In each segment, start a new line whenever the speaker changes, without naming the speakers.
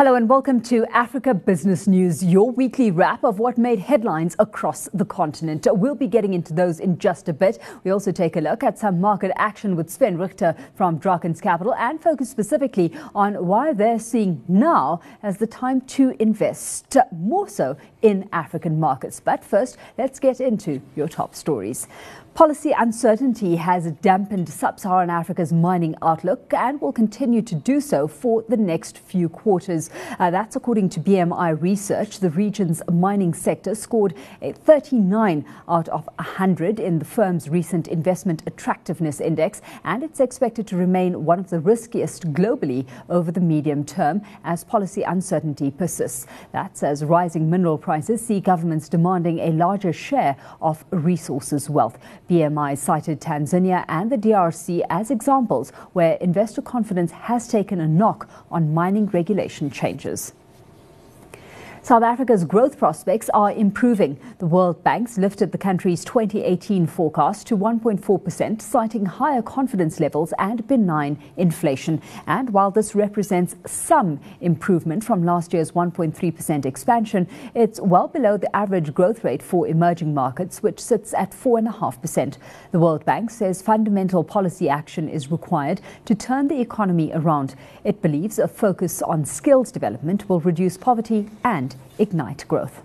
Hello and welcome to Africa Business News, your weekly wrap of what made headlines across the continent. We'll be getting into those in just a bit. We also take a look at some market action with Sven Richter from Drakens Capital and focus specifically on why they're seeing now as the time to invest more so in African markets. But first, let's get into your top stories. Policy uncertainty has dampened sub Saharan Africa's mining outlook and will continue to do so for the next few quarters. Uh, that's according to BMI research. The region's mining sector scored a 39 out of 100 in the firm's recent investment attractiveness index, and it's expected to remain one of the riskiest globally over the medium term as policy uncertainty persists. That's as rising mineral prices see governments demanding a larger share of resources wealth. BMI cited Tanzania and the DRC as examples where investor confidence has taken a knock on mining regulation changes. South Africa's growth prospects are improving. The World Bank's lifted the country's 2018 forecast to 1.4%, citing higher confidence levels and benign inflation. And while this represents some improvement from last year's 1.3% expansion, it's well below the average growth rate for emerging markets, which sits at 4.5%. The World Bank says fundamental policy action is required to turn the economy around. It believes a focus on skills development will reduce poverty and ignite growth.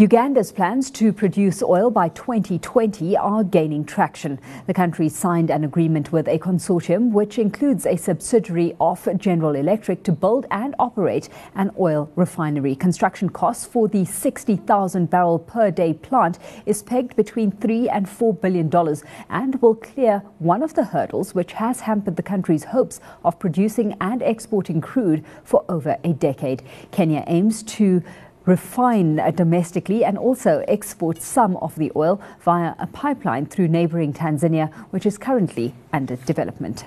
Uganda's plans to produce oil by 2020 are gaining traction. The country signed an agreement with a consortium which includes a subsidiary of General Electric to build and operate an oil refinery. Construction costs for the 60,000 barrel per day plant is pegged between 3 and 4 billion dollars and will clear one of the hurdles which has hampered the country's hopes of producing and exporting crude for over a decade. Kenya aims to refine uh, domestically and also export some of the oil via a pipeline through neighboring Tanzania, which is currently under development.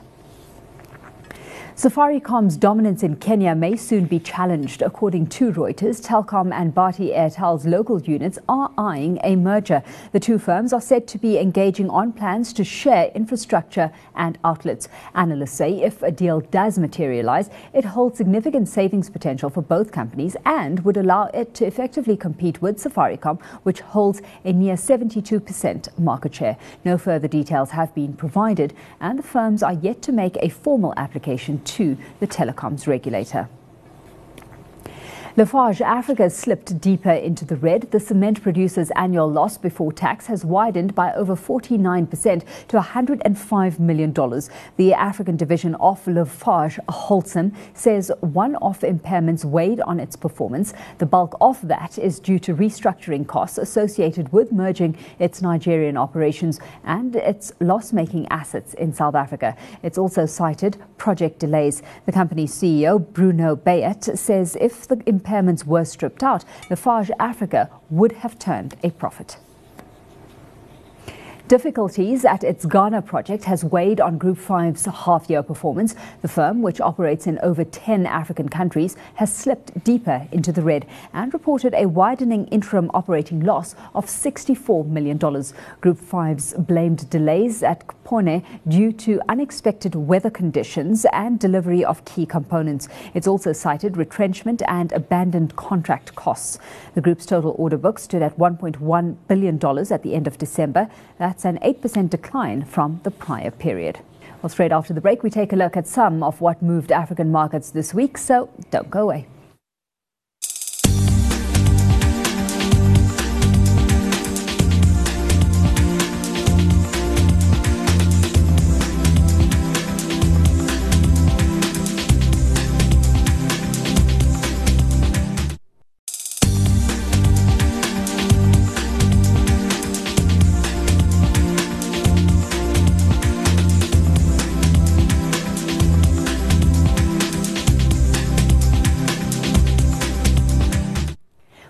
Safaricom's dominance in Kenya may soon be challenged. According to Reuters, Telkom and Bharti Airtel's local units are eyeing a merger. The two firms are said to be engaging on plans to share infrastructure and outlets. Analysts say if a deal does materialize, it holds significant savings potential for both companies and would allow it to effectively compete with Safaricom, which holds a near 72% market share. No further details have been provided, and the firms are yet to make a formal application to the telecoms regulator. Lafarge Africa slipped deeper into the red. The cement producer's annual loss before tax has widened by over 49% to $105 million. The African division of Lafarge Holcim says one off impairments weighed on its performance. The bulk of that is due to restructuring costs associated with merging its Nigerian operations and its loss making assets in South Africa. It's also cited project delays. The company's CEO, Bruno Beyet, says if the impairments were stripped out, Lafarge Africa would have turned a profit. Difficulties at its Ghana project has weighed on Group 5's half year performance. The firm, which operates in over 10 African countries, has slipped deeper into the red and reported a widening interim operating loss of $64 million. Group 5's blamed delays at Kpone due to unexpected weather conditions and delivery of key components. It's also cited retrenchment and abandoned contract costs. The group's total order book stood at $1.1 billion at the end of December. That's an 8% decline from the prior period. Well, straight after the break, we take a look at some of what moved African markets this week, so don't go away.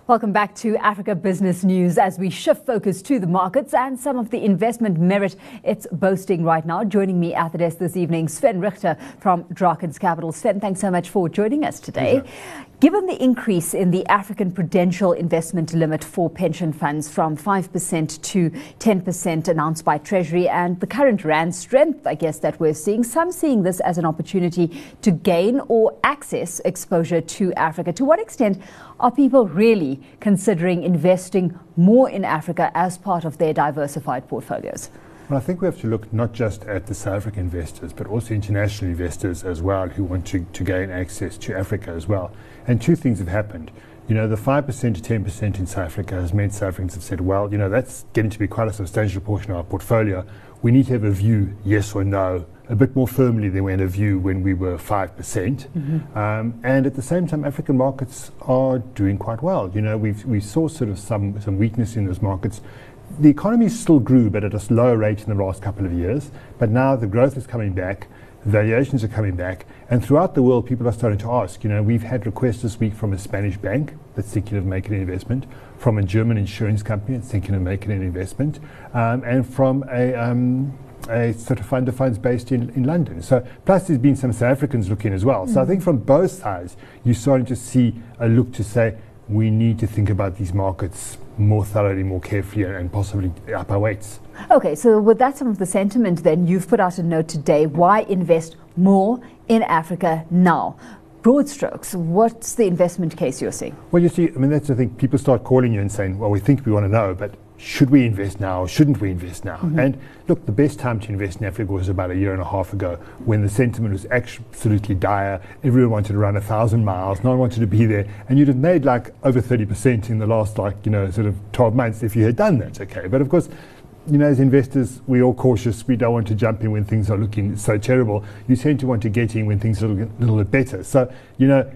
Welcome back to Africa Business News as we shift focus to the markets and some of the investment merit it's boasting right now. Joining me at the desk this evening, Sven Richter from Drakens Capital. Sven, thanks so much for joining us today. Given the increase in the African prudential investment limit for pension funds from 5% to 10% announced by Treasury and the current Rand strength, I guess, that we're seeing, some seeing this as an opportunity to gain or access exposure to Africa. To what extent are people really considering investing more in Africa as part of their diversified portfolios?
Well, I think we have to look not just at the South African investors, but also international investors as well who want to, to gain access to Africa as well. And two things have happened. You know, the 5% to 10% in South Africa has meant South Africans have said, well, you know, that's getting to be quite a substantial portion of our portfolio. We need to have a view, yes or no, a bit more firmly than we had a view when we were 5%. percent mm-hmm. um, and at the same time, African markets are doing quite well. You know, we we saw sort of some, some weakness in those markets. The economy still grew, but at a lower rate in the last couple of years. But now the growth is coming back valuations are coming back, and throughout the world, people are starting to ask. You know, we've had requests this week from a Spanish bank that's thinking of making an investment, from a German insurance company that's thinking of making an investment, um, and from a um, a sort of fund of funds based in, in London. So plus there's been some South Africans looking as well. Mm. So I think from both sides, you're starting to see a look to say we need to think about these markets more thoroughly, more carefully, and possibly up our weights.
Okay, so with that some of the sentiment, then you've put out a note today. Why invest more in Africa now? Broad strokes, what's the investment case you're seeing?
Well, you see, I mean, that's the thing. People start calling you and saying, well, we think we want to know, but should we invest now or shouldn't we invest now? Mm-hmm. And look, the best time to invest in Africa was about a year and a half ago when the sentiment was absolutely dire. Everyone wanted to run a thousand miles, no one wanted to be there. And you'd have made like over 30% in the last, like, you know, sort of 12 months if you had done that, okay? But of course, you know, as investors, we're all cautious. We don't want to jump in when things are looking so terrible. You tend to want to get in when things are a little, little bit better. So, you know,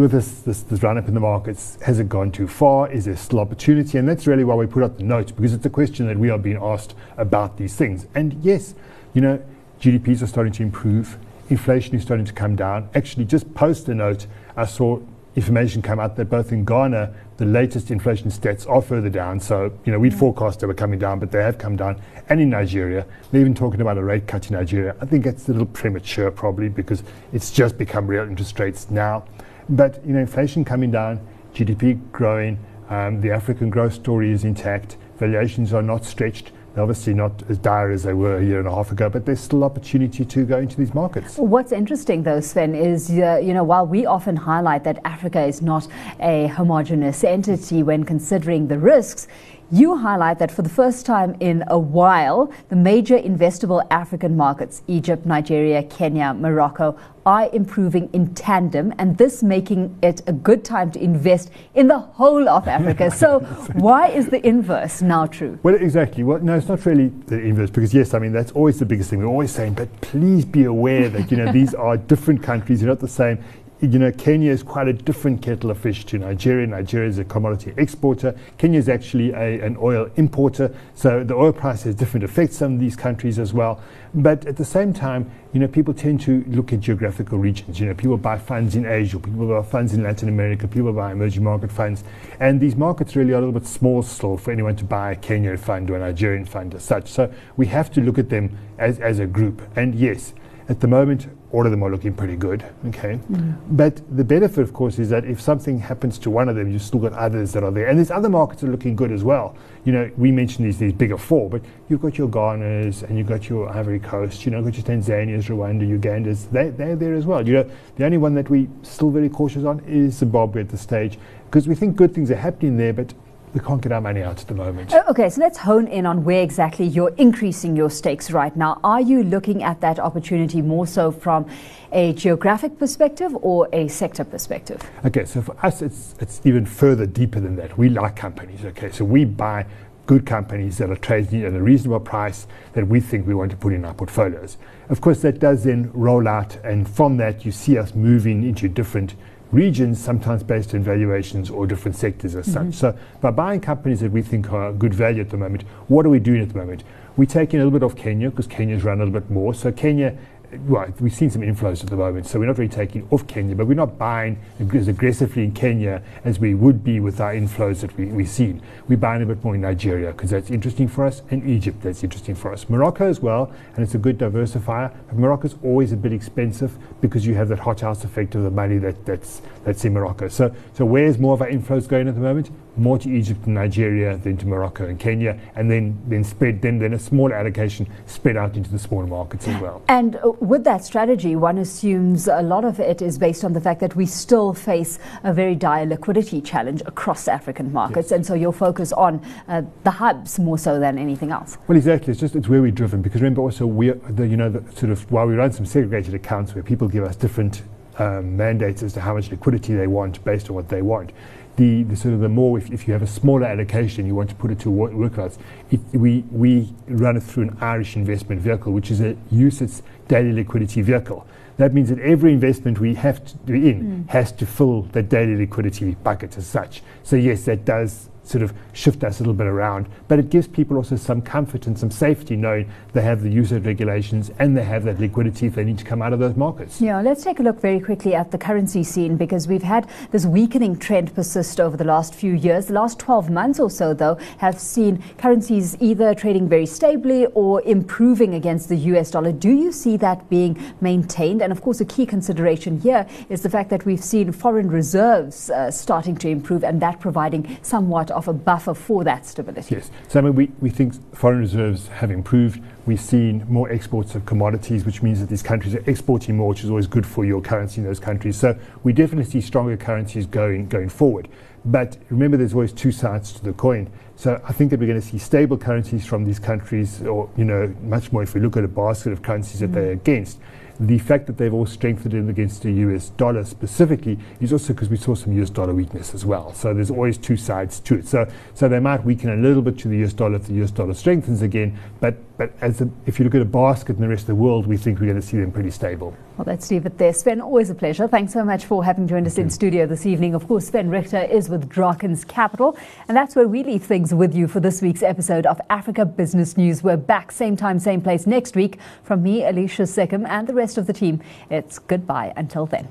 with this, this, this run up in the markets, has it gone too far? Is there still opportunity? And that's really why we put out the note, because it's a question that we are being asked about these things. And yes, you know, GDPs are starting to improve. Inflation is starting to come down. Actually, just post the note, I saw information come out that both in Ghana, the latest inflation stats are further down. So, you know, we'd mm. forecast they were coming down, but they have come down. And in Nigeria, they're even talking about a rate cut in Nigeria. I think that's a little premature, probably, because it's just become real interest rates now. But, you know, inflation coming down, GDP growing, um, the African growth story is intact, valuations are not stretched. They're obviously not as dire as they were a year and a half ago, but there's still opportunity to go into these markets.
What's interesting, though, Sven, is uh, you know while we often highlight that Africa is not a homogenous entity when considering the risks, you highlight that for the first time in a while, the major investable African markets, Egypt, Nigeria, Kenya, Morocco, are improving in tandem, and this making it a good time to invest in the whole of Africa. so, why is the inverse now true?
Well, exactly. Well, no, it's not really the inverse because yes, I mean that's always the biggest thing. We're always saying, but please be aware that you know these are different countries. They're not the same you know, Kenya is quite a different kettle of fish to Nigeria. Nigeria is a commodity exporter. Kenya is actually a, an oil importer. So the oil price has different effects on these countries as well. But at the same time, you know, people tend to look at geographical regions. You know, people buy funds in Asia, people buy funds in Latin America, people buy emerging market funds. And these markets really are a little bit small still for anyone to buy a Kenyan fund or a Nigerian fund as such. So we have to look at them as, as a group. And yes, at the moment, all of them are looking pretty good. Okay, mm. but the benefit, of course, is that if something happens to one of them, you've still got others that are there, and there's other markets that are looking good as well. You know, we mentioned these these bigger four, but you've got your Ghanas and you've got your Ivory Coast. You know, you've got your Tanzanias, Rwanda, Ugandas. They they're there as well. You know, the only one that we still very cautious on is Zimbabwe at this stage because we think good things are happening there, but we can't get our money out at the moment.
Oh, okay, so let's hone in on where exactly you're increasing your stakes right now. Are you looking at that opportunity more so from a geographic perspective or a sector perspective?
Okay, so for us, it's, it's even further deeper than that. We like companies, okay, so we buy good companies that are trading at a reasonable price that we think we want to put in our portfolios. Of course, that does then roll out, and from that, you see us moving into different regions, sometimes based on valuations or different sectors as mm-hmm. such. So by buying companies that we think are good value at the moment, what are we doing at the moment? We're taking a little bit of Kenya because Kenya's run a little bit more. So Kenya well, we've seen some inflows at the moment, so we're not really taking off Kenya, but we're not buying as aggressively in Kenya as we would be with our inflows that we, we've seen. We're buying a bit more in Nigeria because that's interesting for us, and Egypt that's interesting for us. Morocco as well, and it's a good diversifier. But Morocco's always a bit expensive because you have that hot house effect of the money that, that's that's in Morocco. So, so where's more of our inflows going at the moment? More to Egypt and Nigeria than to Morocco and Kenya, and then then spread then then a small allocation spread out into the smaller markets as well.
And uh, with that strategy, one assumes a lot of it is based on the fact that we still face a very dire liquidity challenge across African markets, yes. and so you'll focus on uh, the hubs more so than anything else.
Well, exactly. It's just it's where we're driven because remember also we the you know the sort of while we run some segregated accounts where people give us different um, mandates as to how much liquidity they want based on what they want. The, the sort of the more if, if, you have a smaller allocation you want to put it to work, workouts, it, we we run it through an Irish investment vehicle, which is a UCITS daily liquidity vehicle. That means that every investment we have to do in mm. has to fill the daily liquidity bucket as such. So yes, that does sort of shift us a little bit around. But it gives people also some comfort and some safety knowing they have the UCITS regulations and they have that liquidity if they need to come out of those markets.
Yeah, let's take a look very quickly at the currency scene because we've had this weakening trend persist over the last few years. The last 12 months or so, though, have seen currencies either trading very stably or improving against the US dollar. Do you see that being maintained? And of course, a key consideration here is the fact that we've seen foreign reserves uh, starting to improve and that providing somewhat of a buffer for that stability.
Yes. So I mean, we, we think foreign reserves have improved. We've seen more exports of commodities, which means that these countries are exporting more, which is always good for your currency in those countries. So we definitely see stronger currencies going going forward. But remember, there's always two sides to the coin. So I think that we're going to see stable currencies from these countries, or you know, much more if we look at a basket of currencies mm-hmm. that they're against the fact that they've all strengthened against the US dollar specifically is also because we saw some US dollar weakness as well. So there's always two sides to it. So, so they might weaken a little bit to the US dollar if the US dollar strengthens again, but, but as a, if you look at a basket in the rest of the world, we think we're going to see them pretty stable.
Well, let's leave it there. Sven, always a pleasure. Thanks so much for having joined us in studio this evening. Of course, Sven Richter is with Drakens Capital, and that's where we leave things with you for this week's episode of Africa Business News. We're back same time, same place next week. From me, Alicia Seckham, and the rest of the team, it's goodbye until then.